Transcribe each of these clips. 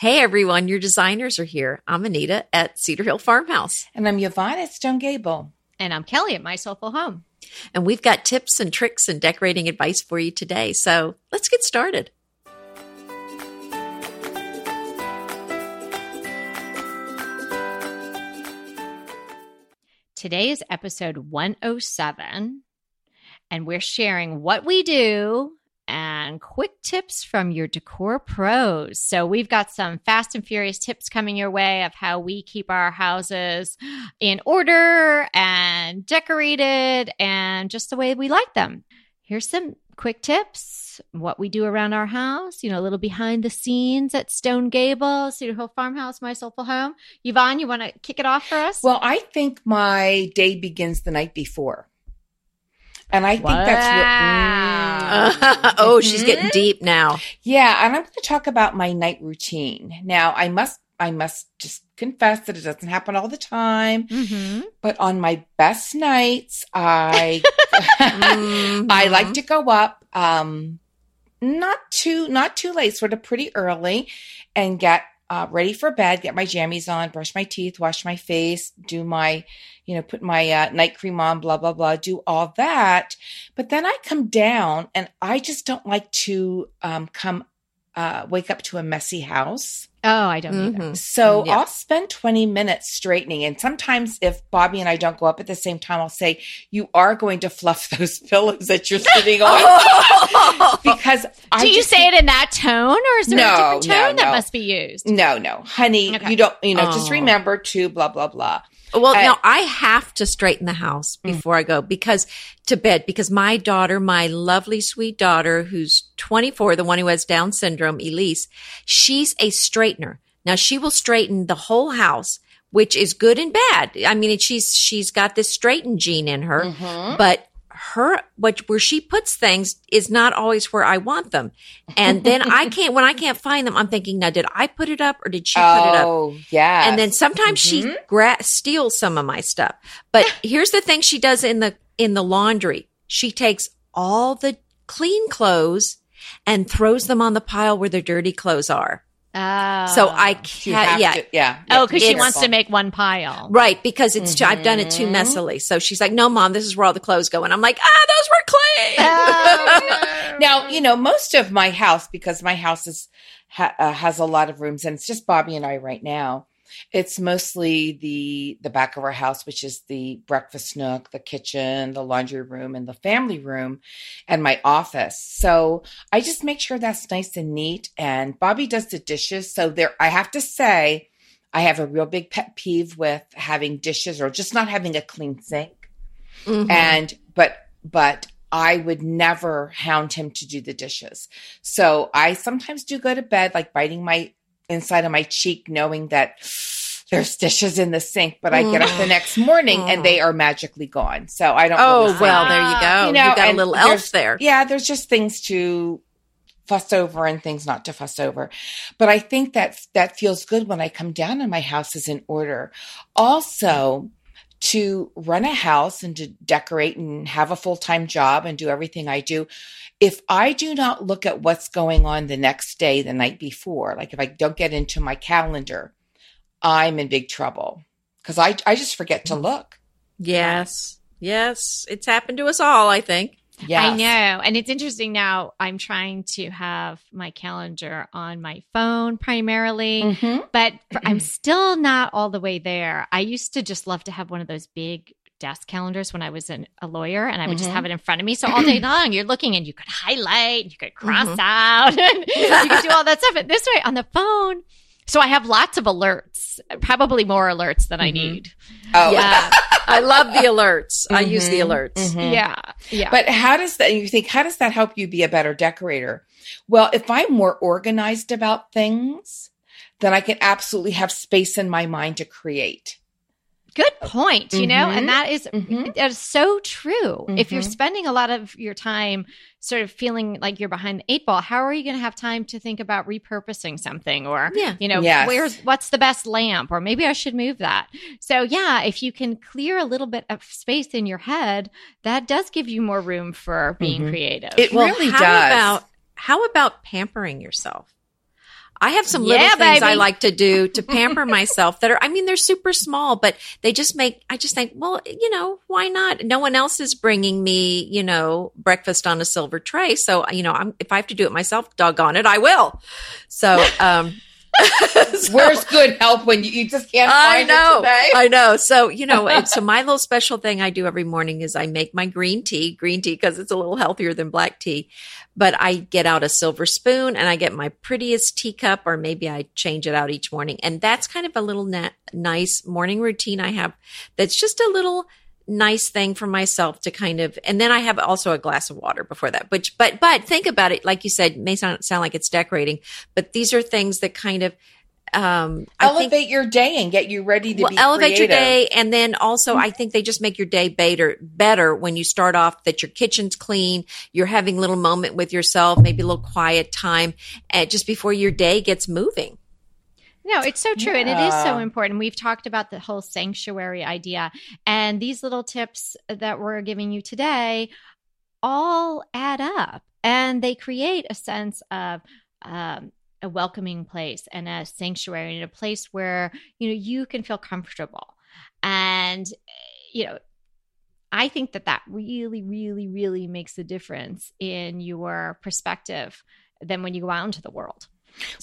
Hey everyone, your designers are here. I'm Anita at Cedar Hill Farmhouse. And I'm Yvonne at Stone Gable. And I'm Kelly at My Soulful Home. And we've got tips and tricks and decorating advice for you today. So let's get started. Today is episode 107, and we're sharing what we do and quick tips from your decor pros. So, we've got some fast and furious tips coming your way of how we keep our houses in order and decorated and just the way we like them. Here's some quick tips what we do around our house, you know, a little behind the scenes at Stone Gable, Cedar Hill Farmhouse, my soulful home. Yvonne, you want to kick it off for us? Well, I think my day begins the night before. And I think wow. that's what. Mm, oh, she's getting mm-hmm. deep now. Yeah, and I'm going to talk about my night routine. Now, I must I must just confess that it doesn't happen all the time. Mm-hmm. But on my best nights, I mm-hmm. I like to go up um not too not too late, sort of pretty early and get uh, ready for bed, get my jammies on, brush my teeth, wash my face, do my, you know, put my uh, night cream on, blah, blah, blah, do all that. But then I come down and I just don't like to um, come uh, wake up to a messy house. Oh, I don't mm-hmm. either. So yeah. I'll spend 20 minutes straightening. And sometimes if Bobby and I don't go up at the same time, I'll say, You are going to fluff those pillows that you're sitting on. because I Do you say it in that tone or is there no, a different tone no, no. that must be used? No, no. Honey, okay. you don't, you know, oh. just remember to blah, blah, blah. Well, uh, now I have to straighten the house mm. before mm. I go because to bed, because my daughter, my lovely, sweet daughter, who's 24, the one who has Down syndrome, Elise, she's a straightener. Now she will straighten the whole house, which is good and bad. I mean, she's, she's got this straighten gene in her, mm-hmm. but her what where she puts things is not always where I want them. And then I can't when I can't find them, I'm thinking, now did I put it up or did she oh, put it up? Oh, yeah. And then sometimes mm-hmm. she gra- steals some of my stuff. But here's the thing she does in the in the laundry. She takes all the clean clothes and throws them on the pile where the dirty clothes are. Oh. So I can't, yeah. To, yeah. Oh, because she wants to make one pile. Right. Because it's, mm-hmm. too, I've done it too mm-hmm. messily. So she's like, no, mom, this is where all the clothes go. And I'm like, ah, those were clean. Oh, no. now, you know, most of my house, because my house is, ha- uh, has a lot of rooms and it's just Bobby and I right now. It's mostly the the back of our house, which is the breakfast nook, the kitchen, the laundry room, and the family room, and my office. So I just make sure that's nice and neat. And Bobby does the dishes. So there, I have to say, I have a real big pet peeve with having dishes or just not having a clean sink. Mm-hmm. And but but I would never hound him to do the dishes. So I sometimes do go to bed like biting my inside of my cheek knowing that there's dishes in the sink, but I get up the mm. next morning and they mm. are magically gone. So I don't. Oh really well, there you go. You, know, you got a little elf there. Yeah, there's just things to fuss over and things not to fuss over. But I think that that feels good when I come down and my house is in order. Also, to run a house and to decorate and have a full time job and do everything I do, if I do not look at what's going on the next day, the night before, like if I don't get into my calendar, I'm in big trouble because I, I just forget to mm-hmm. look. Yes. Yes. It's happened to us all, I think. I know. And it's interesting now. I'm trying to have my calendar on my phone primarily, mm-hmm. but I'm still not all the way there. I used to just love to have one of those big desk calendars when I was an, a lawyer and I would mm-hmm. just have it in front of me. So all day long you're looking and you could highlight, you could cross mm-hmm. out, you could do all that stuff. But this way on the phone, so I have lots of alerts, probably more alerts than mm-hmm. I need. Oh, yeah. I love the alerts. Mm-hmm. I use the mm-hmm. alerts. Mm-hmm. Yeah. Yeah. But how does that, you think, how does that help you be a better decorator? Well, if I'm more organized about things, then I can absolutely have space in my mind to create. Good point, you mm-hmm. know, and mm-hmm. that is, mm-hmm. that is so true. Mm-hmm. If you're mm-hmm. spending a lot of your time sort of feeling like you're behind the eight ball, how are you going to have time to think about repurposing something or, yeah. you know, yes. where's what's the best lamp or maybe I should move that. So, yeah, if you can clear a little bit of space in your head, that does give you more room for being mm-hmm. creative. It well, really how does. About, how about pampering yourself? I have some Yeah, little things I like to do to pamper myself that are, I mean, they're super small, but they just make, I just think, well, you know, why not? No one else is bringing me, you know, breakfast on a silver tray. So, you know, I'm, if I have to do it myself, doggone it, I will. So, um, so- Where's good help when you, you just can't I know. it today? I know. So, you know, so my little special thing I do every morning is I make my green tea, green tea because it's a little healthier than black tea. But I get out a silver spoon and I get my prettiest teacup, or maybe I change it out each morning. And that's kind of a little na- nice morning routine I have that's just a little nice thing for myself to kind of and then I have also a glass of water before that. Which but but think about it, like you said, may sound sound like it's decorating, but these are things that kind of um I think Elevate your day and get you ready to well, be elevate your day and then also i think they just make your day better better when you start off that your kitchen's clean you're having a little moment with yourself maybe a little quiet time uh, just before your day gets moving No, it's so true. And it is so important. We've talked about the whole sanctuary idea. And these little tips that we're giving you today all add up and they create a sense of um, a welcoming place and a sanctuary and a place where, you know, you can feel comfortable. And, you know, I think that that really, really, really makes a difference in your perspective than when you go out into the world.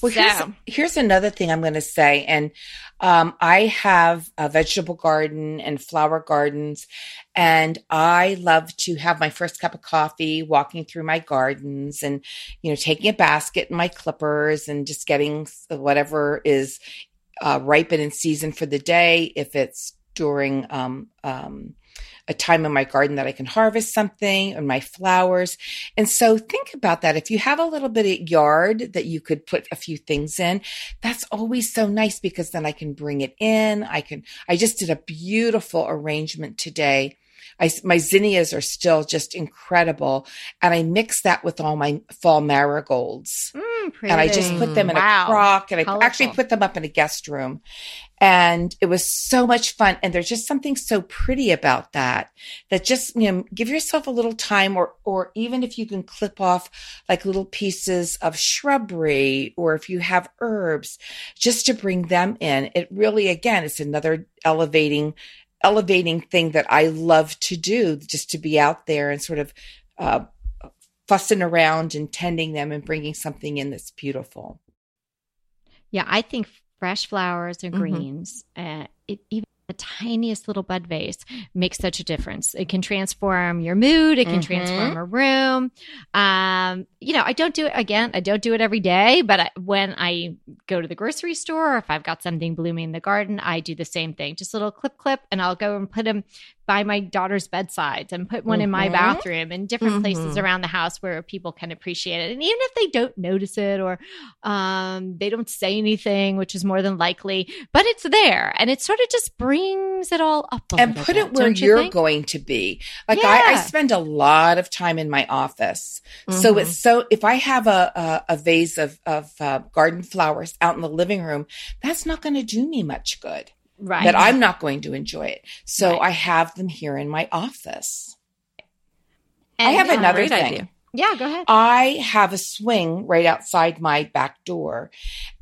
Well, here's, So- here's another thing I'm going to say. And um, I have a vegetable garden and flower gardens. And I love to have my first cup of coffee walking through my gardens and, you know, taking a basket and my clippers and just getting whatever is uh, ripe and in season for the day. If it's during um, um, a time in my garden that I can harvest something and my flowers. And so think about that. If you have a little bit of yard that you could put a few things in, that's always so nice because then I can bring it in. I can, I just did a beautiful arrangement today. I, my zinnias are still just incredible. And I mix that with all my fall marigolds Mm, and I just put them in Wow. a crock and I Colorful. actually put them up in a guest room. And it was so much fun. And there's just something so pretty about that, that just, you know, give yourself a little time or, or even if you can clip off like little pieces of shrubbery or if you have herbs, just to bring them in. It really, again, it's another elevating, elevating thing that I love to do, just to be out there and sort of, uh, fussing around and tending them and bringing something in that's beautiful. Yeah, I think fresh flowers and Mhm. greens, uh, it, even the tiniest little bud vase makes such a difference. It can transform your mood. It can Mhm. transform a room. Um, you know, I don't do it again. I don't do it every day, but I, when I go to the grocery store, or if I've got something blooming in the garden, I do the same thing. Just a little clip, clip, and I'll go and put them by my daughter's bedsides and put one in my Mhm. bathroom and different places Mhm. around the house where people can appreciate it. And even if they don't notice it or um, they don't say anything, which is more than likely, but it's there and it sort of just brings it all up and put bit, it where you you're going to be. Like I, I spend a lot of time in my office, so Mhm. it's so. If I have a a, a vase of of uh, garden flowers out in the living room, that's not going to do me much good. Right. That I'm not going to enjoy it. So Right. I have them here in my office. And, I have yeah, another thing. idea. Yeah, go ahead. I have a swing right outside my back door.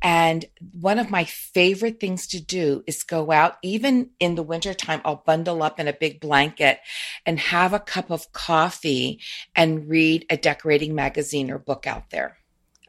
And one of my favorite things to do is go out, even in the wintertime, I'll bundle up in a big blanket and have a cup of coffee and read a decorating magazine or book out there.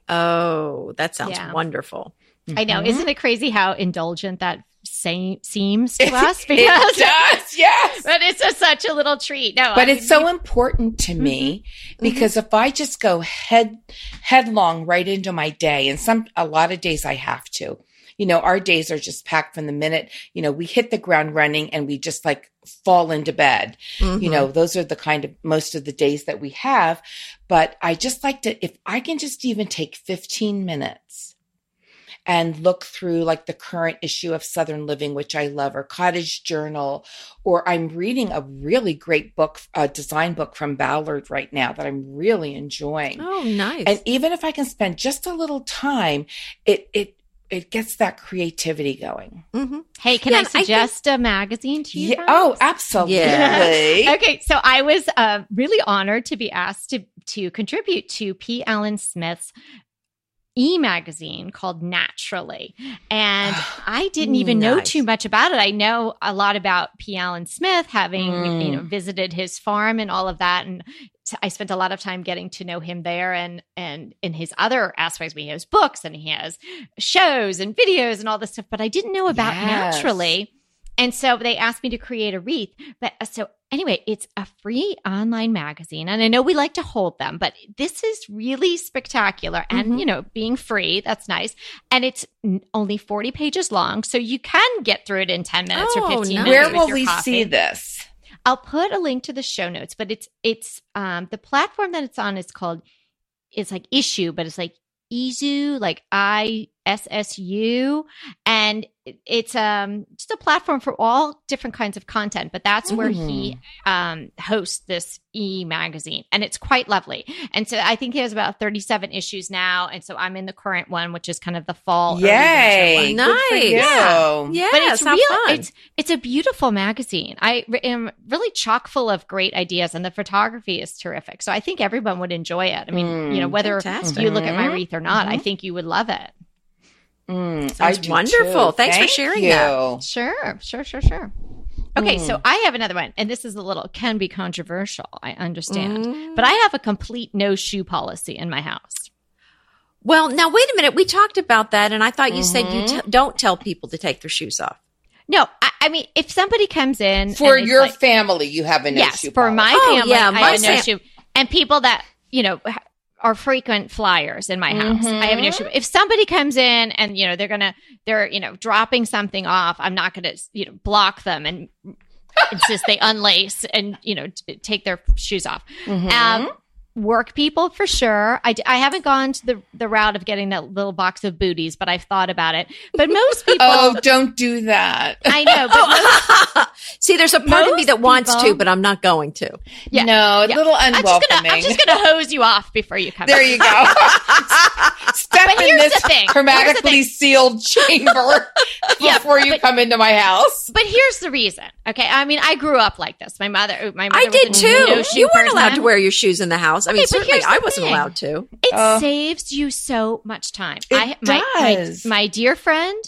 oh that sounds Yeah. wonderful I know. Isn't mm-hmm. it crazy how indulgent that sa- seems to us? it does, yes. but it's just such a little treat. No, but I it's mean, so important to me Mm-hmm. because if I just go head headlong right into my day, and some a lot of days I have to, you know, our days are just packed from the minute you know we hit the ground running and we just like fall into bed. You Mhm. know, those are the kind of most of the days that we have. But I just like to if I can just even take fifteen minutes and look through like the current issue of Southern Living, which I love, or Cottage Journal, or I'm reading a really great book, a design book from Ballard right now that I'm really enjoying. oh nice And even if I can spend just a little time, it it it gets that creativity going. Mm-hmm. Hey, can Yeah, I and I think- suggest a magazine to you? Yeah. Oh, absolutely. Yeah. Okay, so I was uh, really honored to be asked to to contribute to P. Allen Smith's e magazine called Naturally. And I didn't even know too much about it. I know a lot about P. Allen Smith, having Mm. you know visited his farm and all of that. And I spent a lot of time getting to know him there and and in his other aspects. He has books and he has shows and videos and all this stuff, but I didn't know about Yes. Naturally. And so they asked me to create a wreath. But uh, so anyway, it's a free online magazine. And I know we like to hold them, but this is really spectacular. And, Mhm. you know, being free, that's nice. And it's only 40 pages long. So you can get through it in 10 minutes Oh, or 15 nice. minutes. Where will we coffee. see this? I'll put a link to the show notes, but it's it's um the platform that it's on is called it's like issue, but it's like Izu, like I S S U, and it's um just a platform for all different kinds of content. But that's where he um hosts this e magazine, and it's quite lovely. And so I think he has about thirty seven issues now, and so I'm in the current one, which is kind of the fall. Yay! one. Good for Nice. Yeah. Yeah, but it's real. fun. It's it's a beautiful magazine. I am really chock full of great ideas, and the photography is terrific. So I think everyone would enjoy it. I mean, Mm, you know, whether fantastic. you look at my wreath or not, I Mhm. think you would love it. Mm, Sounds I do wonderful. too. Thanks for sharing you. that. Sure, sure, sure, sure. Okay, Mm. so I have another one, and this is a little can be controversial. I understand, Mm. but I have a complete no shoe policy in my house. Well, now wait a minute. We talked about that, and I thought you said you Mhm. t- don't tell people to take their shoes off. No, I, I mean, if somebody comes in For your like- family, you have a no yes, shoe for policy. my Oh, family, yeah, I my have a no fam- shoe. And people that you know ha- are frequent flyers in my house, I have a no Mhm. If somebody comes in and you know they're gonna they're you know dropping something off, I'm not gonna you know block them and insist they unlace and you know t- take their shoes off. Mhm. Um, work people for sure. I, I haven't gone to the the route of getting that little box of booties, but I've thought about it. But most oh, people, oh, don't do that. I know, but most See, there's a part of me that wants to, but I'm not going to. Yeah. No, a Yeah. little I'm unwelcoming. I'm just gonna hose you off before you come. there you go. Step But in this the thing. Here's the hermetically sealed chamber Yeah, before you but- come into my house. But here's the reason. Okay, I mean, I grew up like this. My mother, my mother I did too. you weren't allowed to wear your shoes in the house. I mean, Okay, but certainly I wasn't thing. allowed to. It Oh. saves you so much time. It I, my, my, does. my dear friend,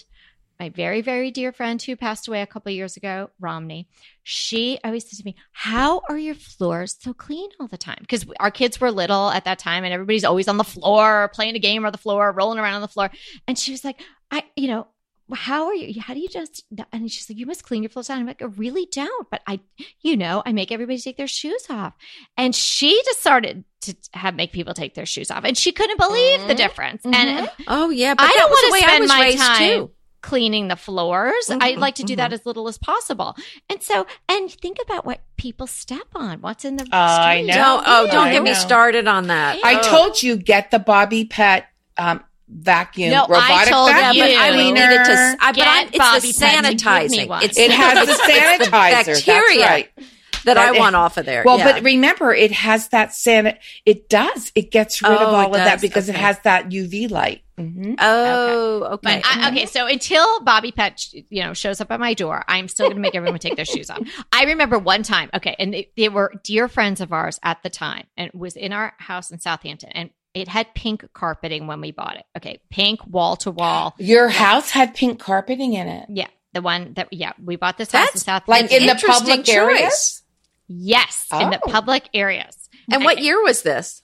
my very, very dear friend who passed away a couple of years ago, Romney, she always said to me, How are your floors so clean all the time? Because our kids were little at that time and everybody's always on the floor, playing a game on the floor, rolling around on the floor. And she was like, I, you know, how are you? How do you just? And she's like, you must clean your floors down. I'm like, I really don't, but I, you know, I make everybody take their shoes off. And she just started to have make people take their shoes off, and she couldn't believe the Mhm. difference. Mhm. And Oh yeah, but I don't wanna the I spend was my time too. cleaning the floors. I Mhm, like to do that mhm. as little as possible. And so, and think about what people step on. What's in the I know. Don't oh, Yeah, don't I get me started on that. I Oh. told you get the bObi Pet um, vacuum No, I robotic told Yeah, vacuum but I you. would cleaner. need it to. s- I, but Get I, it's Bobby the Pet to give me sanitizing. one. It's it has the it's the sanitizer. That's bacteria right. that I But it- want off of there. Well, yeah. but remember, it has that san. It does. It gets rid of Oh, all it of that does? because it has that UV light. hmm oh, okay. But I, okay, so until bObi Pet, you know, shows up at my door, I'm still going to make everyone take their shoes off. I remember one time, okay, and they, they were dear friends of ours at the time, and was in our house in Southampton, and it had pink carpeting when we bought it. Okay, pink wall to wall. Your house had pink carpeting in it, Yeah, the one that yeah, we bought this house in That's like in the public choice. areas. yes, in the Oh. public areas. and what year was this?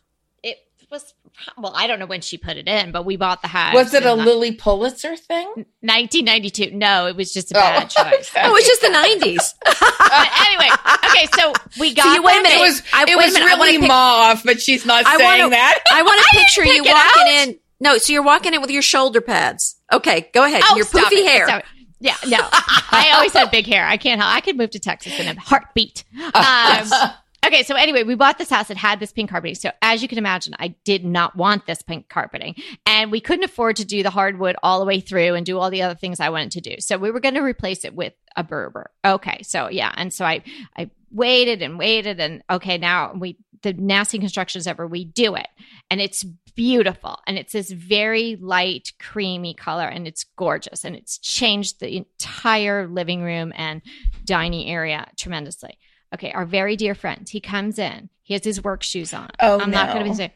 It was well, I don't know when she put it in, but we bought the house. Was it a in Lilly Pulitzer thing? 1992? No, it was just a Oh, bad choice. okay. Oh, it was just the nineties. But anyway, okay, so we got So you wait a minute. It was. I- it was minute, really pick- mauve, but she's not I saying wanna- that. I want to picture you walking out. in. No, so you're walking in with your shoulder pads. Okay, go ahead. Oh, your poofy it, hair. Yeah, no. I always had big hair. I can't help. I could move to Texas in a heartbeat. Um, okay, so anyway, we bought this house. It had this pink carpeting. So as you can imagine, I did not want this pink carpeting, and we couldn't afford to do the hardwood all the way through and do all the other things I wanted to do. So we were going to replace it with a Berber. Okay, so yeah, and so I I waited and waited, and okay, now we the nasty constructions ever we do it, and it's beautiful and it's this very light creamy color and it's gorgeous and it's changed the entire living room and dining area tremendously okay our very dear friend he comes in he has his work shoes on Oh, i'm not no. going to be saying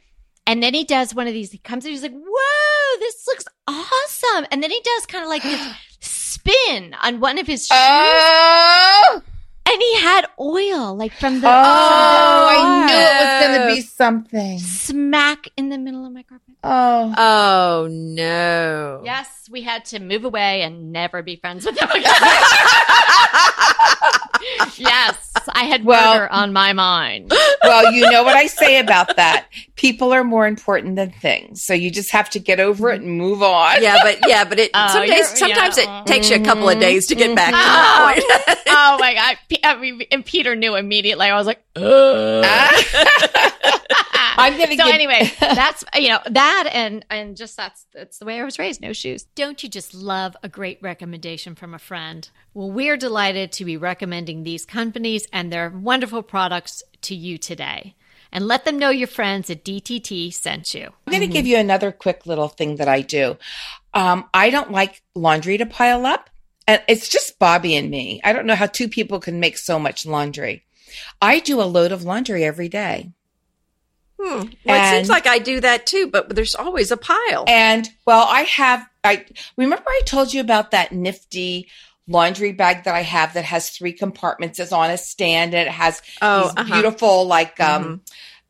and then he does one of these he comes in he's like whoa this looks awesome. And then he does kind of like this spin on one of his shoes. Oh, and he had oil like from the, oh, from the oh, I knew it was going to be something. smack in the middle of my carpet. Oh, Oh no. Yes, we had to move away and never be friends with him again. yes, I had Well- murder on my mind. well, you know what I say about that. People are more important than things. So you just have to get over it and move on. Yeah, but yeah, but it Oh, some days sometimes yeah. it takes you a couple of days to get back to Mhm. that point. oh my god! P- I mean, and Peter knew immediately. I was like, Ugh. I'm going to so get anyway, that's you know that and and just that's that's the way I was raised. No shoes. Don't you just love a great recommendation from a friend? Well, we're delighted to be recommending these companies and their wonderful products to you today. And let them know your friends at DTT sent you. I'm going to give you another quick little thing that I do. Um, I don't like laundry to pile up, and it's just Bobby and me. I don't know how two people can make so much laundry. I do a load of laundry every day. Hmm. Well, it seems like I do that too, but there's always a pile. And well, I have, I remember I told you about that nifty laundry bag that I have that has three compartments. is on a stand and it has oh, these uh-huh. beautiful, like, um,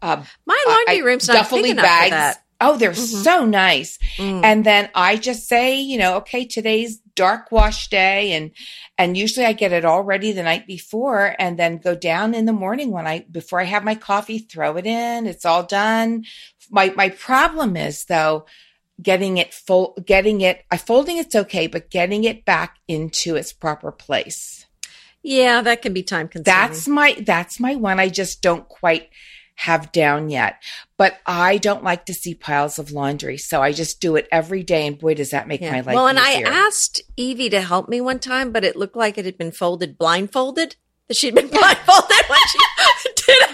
uh, my laundry I- room's not big enough bags. for that. Oh, they're Mhm. so nice. Mm. And then I just say, you know, okay, today's dark wash day and and usually I get it all ready the night before and then go down in the morning when I before I have my coffee, throw it in. It's all done. My my problem is though getting it full getting it I folding it's okay, but getting it back into its proper place. yeah, that can be time consuming. That's my that's my one I just don't quite have down yet. But I don't like to see piles of laundry, so I just do it every day and boy does that make Yeah. my life well, and easier. I asked Evie to help me one time, but it looked like it had been folded blindfolded. That she'd been blindfolded when she did it.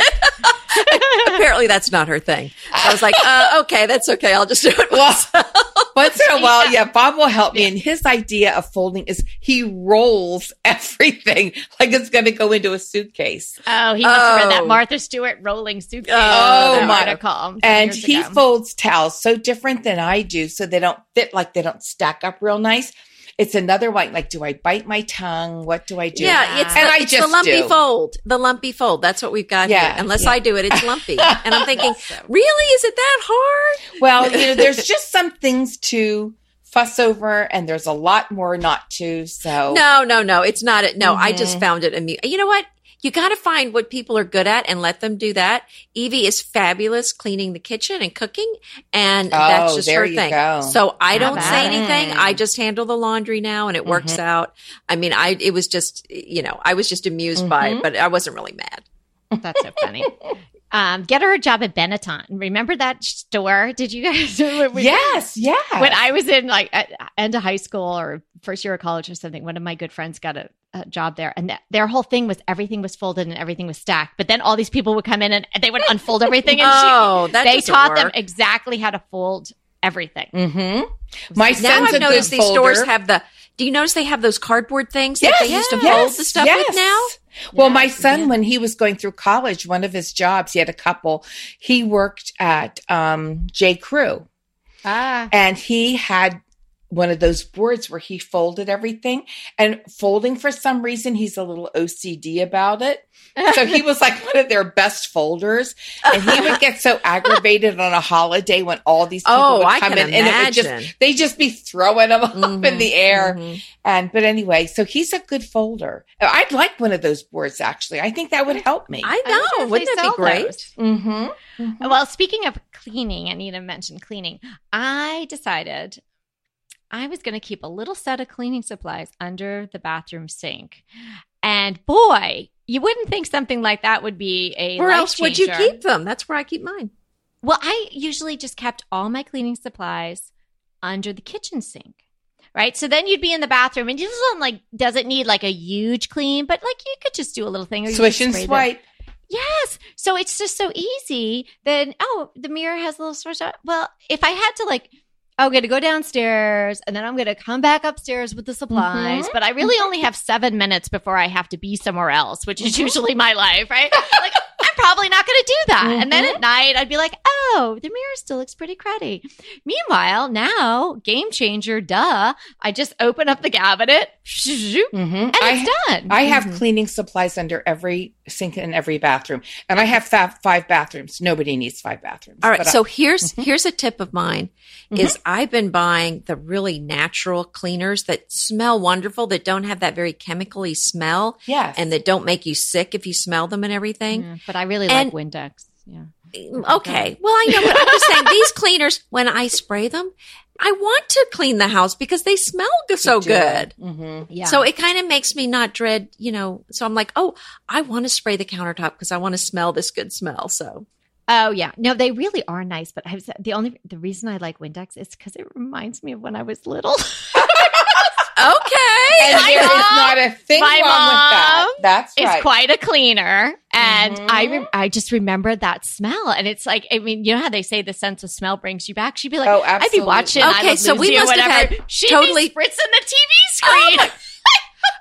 Apparently, that's not her thing. So I was like, uh, okay, that's okay. I'll just do it Well, myself. Once in a while, yeah, Bob will help me. And his idea of folding is he rolls everything like it's going to go into a suitcase. Oh, he must have read that Oh. Martha Stewart rolling suitcase. Oh, that my- article And he ago. folds towels so different than I do, so they don't fit like they don't stack up real nice. It's another one. Like, do I bite my tongue? What do I do? Yeah, it's, And the, I it's the lumpy do. fold. The lumpy fold. That's what we've got Yeah, here. Unless yeah. I do it, it's lumpy. and I'm thinking, really? Is it that hard? Well, you know, there's just some things to fuss over, and there's a lot more not to. So No, no, no. It's not. it. No, I Mhm. just found it amusing. You know what? You got to find what people are good at and let them do that. Evie is fabulous cleaning the kitchen and cooking, and that's Oh, just her thing. go. So I don't about say it? anything. I just handle the laundry now, and it works Mm-hmm. out. I mean, I it was just you know I was just amused by Mm-hmm. it, but I wasn't really mad. That's so funny. Um, get her a job at Benetton. Remember that store? Did you guys? when we- yes, yeah. When I was in like at, end of high school or first year of college or something, one of my good friends got a, a job there, and th- their whole thing was everything was folded and everything was stacked. But then all these people would come in and they would unfold everything, and oh, that she, they doesn't taught them exactly how to fold everything. Mm-hmm. My Now son's I've noticed these stores have the. Do you notice they have those cardboard things that Yes, they used to yes, fold the stuff yes. with now? Well, my son, yeah. when he was going through college, one of his jobs, he had a couple. He worked at um, J. Crew, Ah, and he had one of those boards where he folded everything. And folding, for some reason, he's a little OCD about it. So he was like one of their best folders, and he would get so aggravated on a holiday when all these people Oh, would I come can in, and it would just imagine. they just be throwing them up in Mhm, the air. mhm. And but anyway, so he's a good folder. I'd like one of those boards actually. I think that would help me. I I know. if Wouldn't that be sell great? those. mm-hmm. Well, speaking of cleaning, Anita mentioned cleaning. I decided I was going to keep a little set of cleaning supplies under the bathroom sink. And boy, you wouldn't think something like that would be a Where life else would you keep them? That's where I keep mine. Well, I usually just kept all my cleaning supplies under the kitchen sink. Right. So then you'd be in the bathroom and you just like, doesn't need like a huge clean, but like you could just do a little thing. Or Swish and spray the- swipe. Yes. So it's just so easy. Then, oh, the mirror has a little swish. on. Well, if I had to like, I'm going to go downstairs and then I'm going to come back upstairs with the supplies, Mhm. but I really only have seven minutes before I have to be somewhere else, which is Mhm. usually my life, right? like, I'm probably not going to do that. And then at night, I'd be like, oh, the mirror still looks pretty cruddy. Meanwhile, now, game changer, duh. I just open up the cabinet and Mhm. it's I, done. I have Mhm. cleaning supplies under every sink in every bathroom, and I have fa- five bathrooms. Nobody needs five bathrooms. All right. But I- So here's Mhm. here's a tip of mine Mhm. is I've been buying the really natural cleaners that smell wonderful that don't have that very chemically smell yes, and that don't make you sick if you smell them and everything. Yeah, but I really And- like Windex. Yeah. Okay. Well, I know, but I'm just saying these cleaners when I spray them, I want to clean the house because they smell so good. hmm Yeah. So it kind of makes me not dread, you know. So I'm like, oh, I want to spray the countertop because I want to smell this good smell. So Oh yeah, no, they really are nice. But I was the only the reason I like Windex is because it reminds me of when I was little. okay, And there is not a thing my wrong with that. That's It's right. quite a cleaner, and Mhm. I re- I just remember that smell, and it's like I mean, you know how they say the sense of smell brings you back. She'd be like, oh, I'd be watching. Okay, so we must have had She'd totally- be spritzing the TV screen.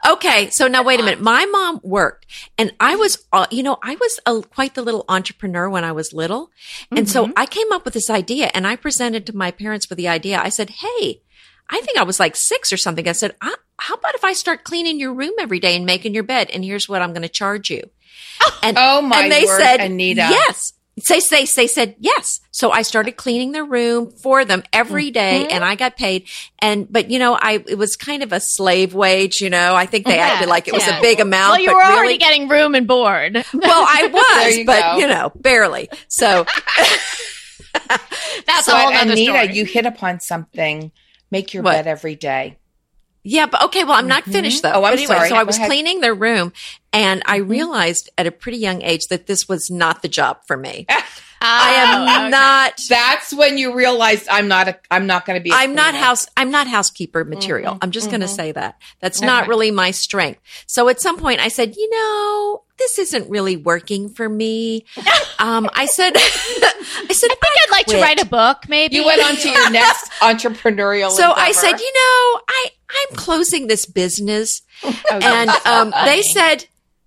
okay. So now wait a minute. My mom worked, and I was, uh, you know, I was a, quite the little entrepreneur when I was little, and so I came up with this idea, and I presented to my parents with the idea. I said, "Hey." I think I was like six or something. I said, I, how about if I start cleaning your room every day and making your bed? And here's what I'm going to charge you. And, Oh my and they word, said, Anita. yes. They, they, they said yes. So I started cleaning their room for them every day Mhm. and I got paid. And, but you know, I, it was kind of a slave wage, you know, I think they Yeah, acted like it was a big amount. well, you were really, already getting room and board. well, I was, you but go. you know, barely. So That's a whole Anita, story. you hit upon something. Make your What? bed every day. Yeah, but okay. Well, I'm not Mhm. finished though. Oh, I'm But anyway, sorry. So I was ahead. cleaning their room, and I Mhm. realized at a pretty young age that this was not the job for me. Oh, I am okay. not. That's when you realized I'm not a. I'm not going to be. i I'm not house. I'm not housekeeper material. Mhm, I'm just going to mhm. say that. That's not really my strength. So at some point, I said, you know, this isn't really working for me. um, I said, I said, I think I'd like to write a book. Maybe You went on to your next entrepreneurial. so I said, you know, I I'm closing this business, Oh, and yes. um, they said,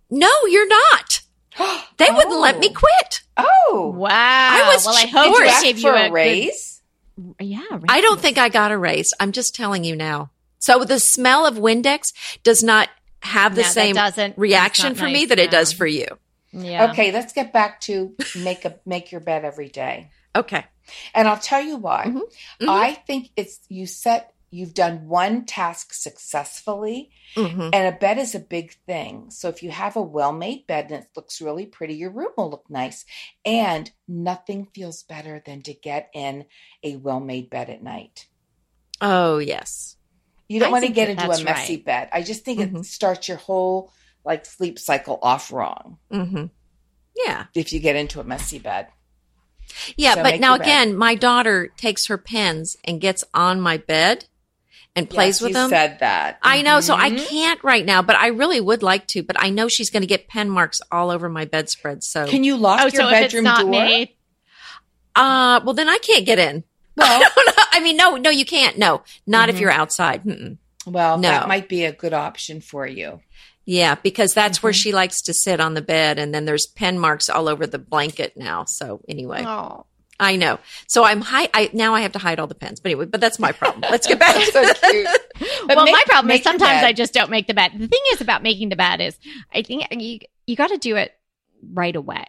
no, you're not. They wouldn't let me Oh. quit. Oh, Wow. I was well, I ch- hope Did you they ask gave for you a good- raise? yeah. I don't think I got a raise. I'm just telling you now. So the smell of Windex does not have the No, same reaction for not me nice, that it does for you. Yeah. Okay, let's get back to make a make your bed every day. Okay. And I'll tell you why. Mhm. Mhm. I think it's you set you've done one task successfully hmm and a bed is a big thing. So if you have a well-made bed and it looks really pretty, your room will look nice. And nothing feels better than to get in a well-made bed at night. Oh yes. You don't I want to get into a messy right. bed. I just think Mhm. it starts your whole like sleep cycle off wrong hmm Yeah. if you get into a messy bed. Yeah. So but now again, my daughter takes her pens and gets on my bed and plays Yes, with you them. said that. I know. So I Mhm. can't right now, but I really would like to. But I know she's going to get pen marks all over my bedspread. So, Can you lock Oh, your so if it's bedroom not door? made, uh, well, then I can't get in. Well, I mean, no, no, you can't. No, not if Mhm. you're outside. Mm-mm. well, No. that might be a good option for you. Yeah, because that's where Mhm. she likes to sit on the bed, and then there's pen marks all over the blanket now. So anyway, oh. I know. So I'm high. I now I have to hide all the pens. But anyway, but that's my problem. Let's get back. That's so cute. But well, make- my problem is sometimes. I just don't make the bed. The thing is about making the bed is I think you you got to do it right away.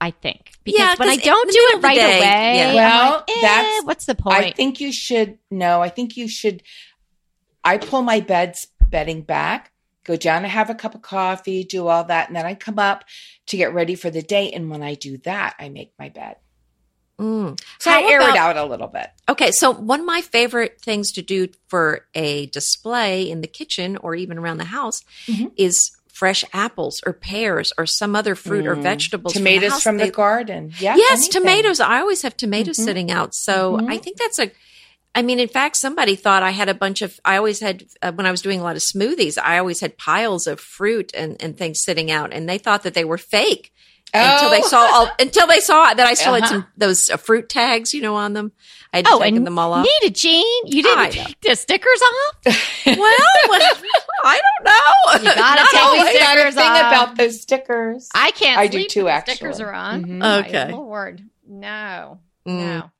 I think because Yeah, when I don't do it right day, away, yeah. I'm Well, like, eh, that's- what's the point? I think you should no. I think you should. I pull my bed's bedding back, go down and have a cup of coffee, do all that, and then I come up to get ready for the day. And when I do that, I make my bed. Mm. So How I air about- it out a little bit. Okay, so one of my favorite things to do for a display in the kitchen or even around the house Mhm. is fresh apples or pears or some other fruit or Mm. vegetables. Tomatoes house from the garden. Yeah. yes, anything. tomatoes. I always have tomatoes Mhm. sitting out. So Mhm. I think that's a. I mean, in fact, somebody thought I had a bunch of. I always had uh, when I was doing a lot of smoothies. I always had piles of fruit and, and things sitting out, and they thought that they were fake until they Oh. saw all, until they saw that I still had Uh-huh. some those uh, fruit tags, you know, on them. I had oh, taken and them all off. Nita Jean, you didn't know. take the stickers off. well, I don't know. You gotta Not take always. these I stickers thing off. about those stickers. I can't. I do sleep too, actually. Stickers are on. Mhm. My Okay. Lord, no. Mm. No.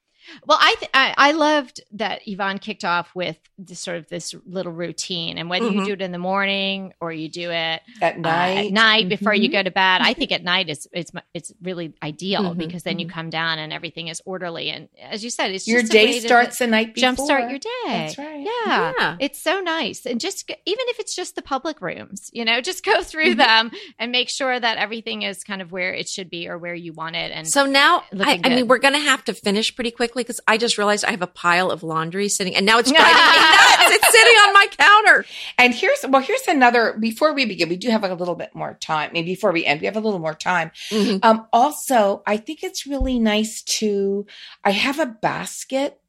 Well, I, th- I I loved that Yvonne kicked off with this sort of this little routine, and whether you Mhm. do it in the morning or you do it At uh, night. at night before you Mhm. go to bed, I think at night is it's it's really ideal Mhm, because then you mhm. come down and everything is orderly, and as you said, it's Your just a way day to starts the night before. jumpstart your day. That's right. Yeah. Yeah. It's so nice. And just even if it's just the public rooms, you know, just go through Mm-hmm. them and make sure that everything is kind of where it should be or where you want it. And So now, I, I mean, we're going to have to finish pretty quickly because I just realized I have a pile of laundry sitting, and now it's driving me nuts. It's sitting on my counter. And here's well, here's another. Before we begin, we do have a little bit more time. Maybe before we end, we have a little more time. Mhm. Um, also, I think it's really nice to. I have a basket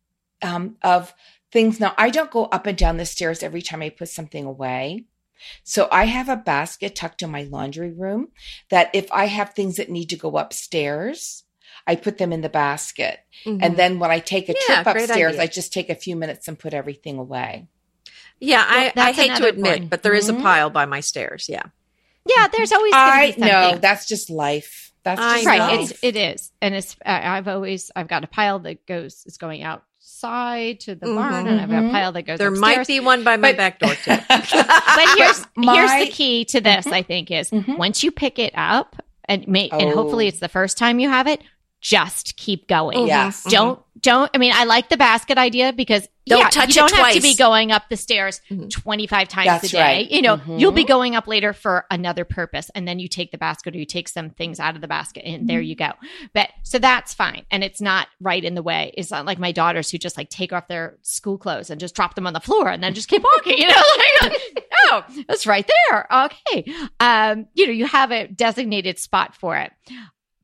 um, of things. Now, I don't go up and down the stairs every time I put something away. So I have a basket tucked in my laundry room that if I have things that need to go upstairs, I put them in the basket. Mhm. And then when I take a Yeah, trip upstairs. I just take a few minutes and put everything away. yeah, I, I hate to admit, point. but there is Mhm. a pile by my stairs. Yeah. yeah, there's always going to I be something. know that's just life. That's just right. life. It's, it is. And it's, I- I've always, I've got a pile that goes, is going outside to the barn and I've got a Mhm. pile that goes There upstairs. might be one by my But- back door too. but here's my- here's the key to this. I think is Mhm. once you pick it up and may, and Oh. hopefully it's the first time you have it. Just keep going. Mhm. Don't don't. I mean, I like the basket idea because Don't yeah, touch you don't have to be going up the stairs Mhm. twenty five times That's a day. right. You know, Mhm. you'll be going up later for another purpose, and then you take the basket or you take some things out of the basket, and there you go. But so that's fine, and it's not right in the way. It's not like my daughters who just like take off their school clothes and just drop them on the floor and then just keep walking. You know, like oh, that's right there. Okay, um, you know, you have a designated spot for it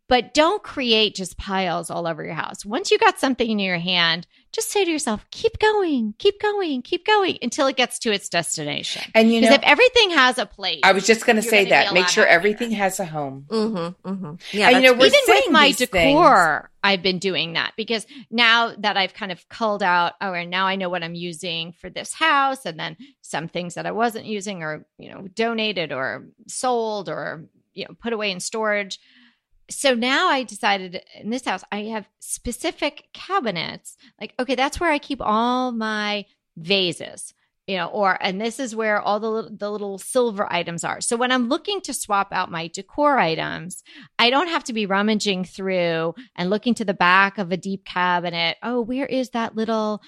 but don't create just piles all over your house. Once you got something in your hand, just say to yourself, keep going, keep going, keep going until it gets to its destination. and you know, Because if everything has a place, I was just going to say that. Make sure happier. everything has a home. Mm-hmm, mm-hmm. Yeah, And, you know, we're even with my these decor, I've been doing that because now that I've kind of culled out, oh, and now I know what I'm using for this house, and then some things that I wasn't using or you know donated or sold or you know put away in storage. So now I decided in this house I have specific cabinets. Like, okay, that's where I keep all my vases you know or and this is where all the the little silver items are. So when i'm looking to swap out my decor items i don't have to be rummaging through and looking to the back of a deep cabinet. Oh where is that little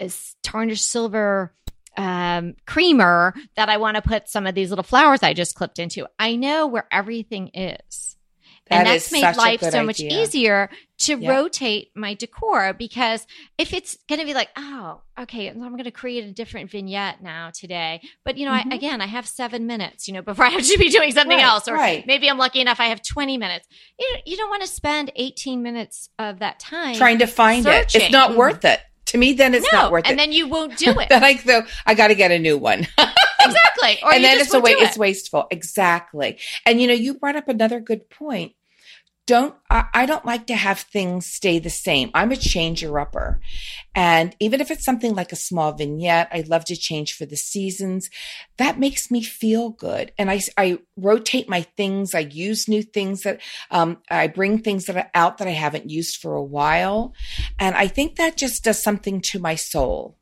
uh, tarnished silver um creamer that i want to put some of these little flowers i just clipped into? I know where everything is and that's made life so much idea. easier to Yeah. rotate my decor because if it's going to be like, oh, okay, I'm going to create a different vignette now today. But, you know, Mhm. I, again, I have seven minutes, you know, before I have to be doing something Right, else. Or right. maybe I'm lucky enough I have 20 minutes. You, you don't want to spend 18 minutes of that time. Trying to find it. It's not worth it. To me, then it's no, not worth and it. And then you won't do it. then I go, I got to get a new one. exactly. Or and then it's a way, it. it's wasteful. Exactly. And you know, you brought up another good point. Don't, I, I don't like to have things stay the same. I'm a changer upper. And even if it's something like a small vignette, I love to change for the seasons. That makes me feel good. And I, I rotate my things. I use new things that, um, I bring things that are out that I haven't used for a while. And I think that just does something to my soul.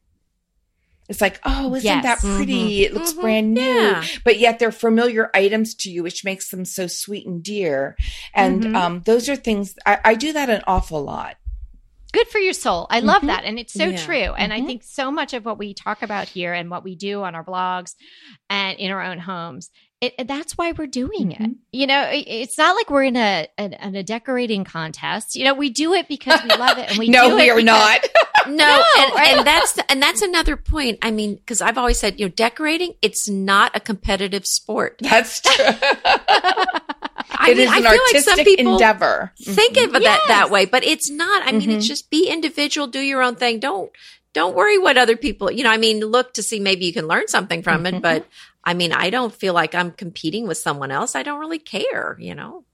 It's like, oh, isn't Yes. that pretty? It looks Mhm. brand new Yeah. but yet they're familiar items to you, which makes them so sweet and dear. And Mhm. um, those are things I, I do that an awful lot. good for your soul. I love Mhm. that. And it's so Yeah. true. And I Mhm. think so much of what we talk about here and what we do on our blogs and in our own homes, it, it- that's why we're doing it. Mhm. You know, it- it's not like we're in a, a, a decorating contest. You know, we do it because we love it. And we no, do we it are because- not. No, No, and, right? and that's and that's another point. I mean, because I've always said, you know, decorating it's not a competitive sport. That's true. I It mean, is I an feel like artistic some people endeavor. think of it that Yes. that way, but it's not. I mean, it's Mhm. just be individual, do your own thing. Don't don't worry what other people. You know, I mean, look to see maybe you can learn something from it, mm-hmm. but I mean, I don't feel like I'm competing with someone else. I don't really care. You know.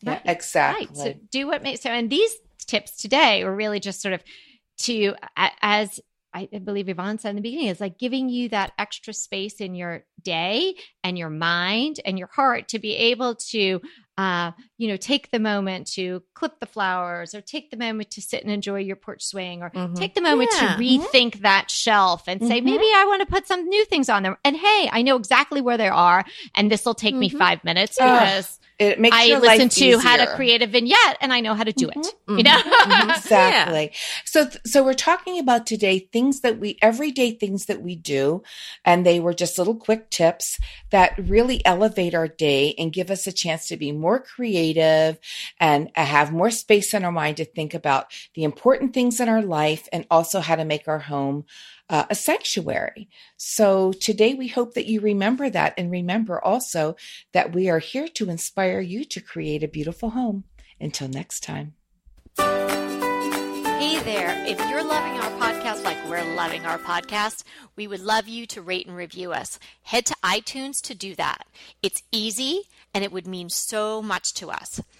Yeah, Right. exactly. Right. So do what makes so. And these tips today were really just sort of to as I believe Yvonne said in the beginning, is like giving you that extra space in your day and your mind and your heart to be able to uh, you know, take the moment to clip the flowers or take the moment to sit and enjoy your porch swing or Mhm. take the moment Yeah. to rethink that shelf and say, Mhm. maybe I want to put some new things on there. And hey, I know exactly where they are. And this will take me Mhm. five minutes because It makes I listen to how to create a vignette and I know how to do it. Mhm. You know? Exactly so so we're talking about today things that we everyday things that we do and they were just little quick tips that really elevate our day and give us a chance to be more creative and have more space in our mind to think about the important things in our life and also how to make our home uh, a sanctuary. So today we hope that you remember that and remember also that we are here to inspire you to create a beautiful home. Until next time. Hey there. If you're loving our podcast like we're loving our podcast, we would love you to rate and review us. Head to iTunes to do that. It's easy and it would mean so much to us.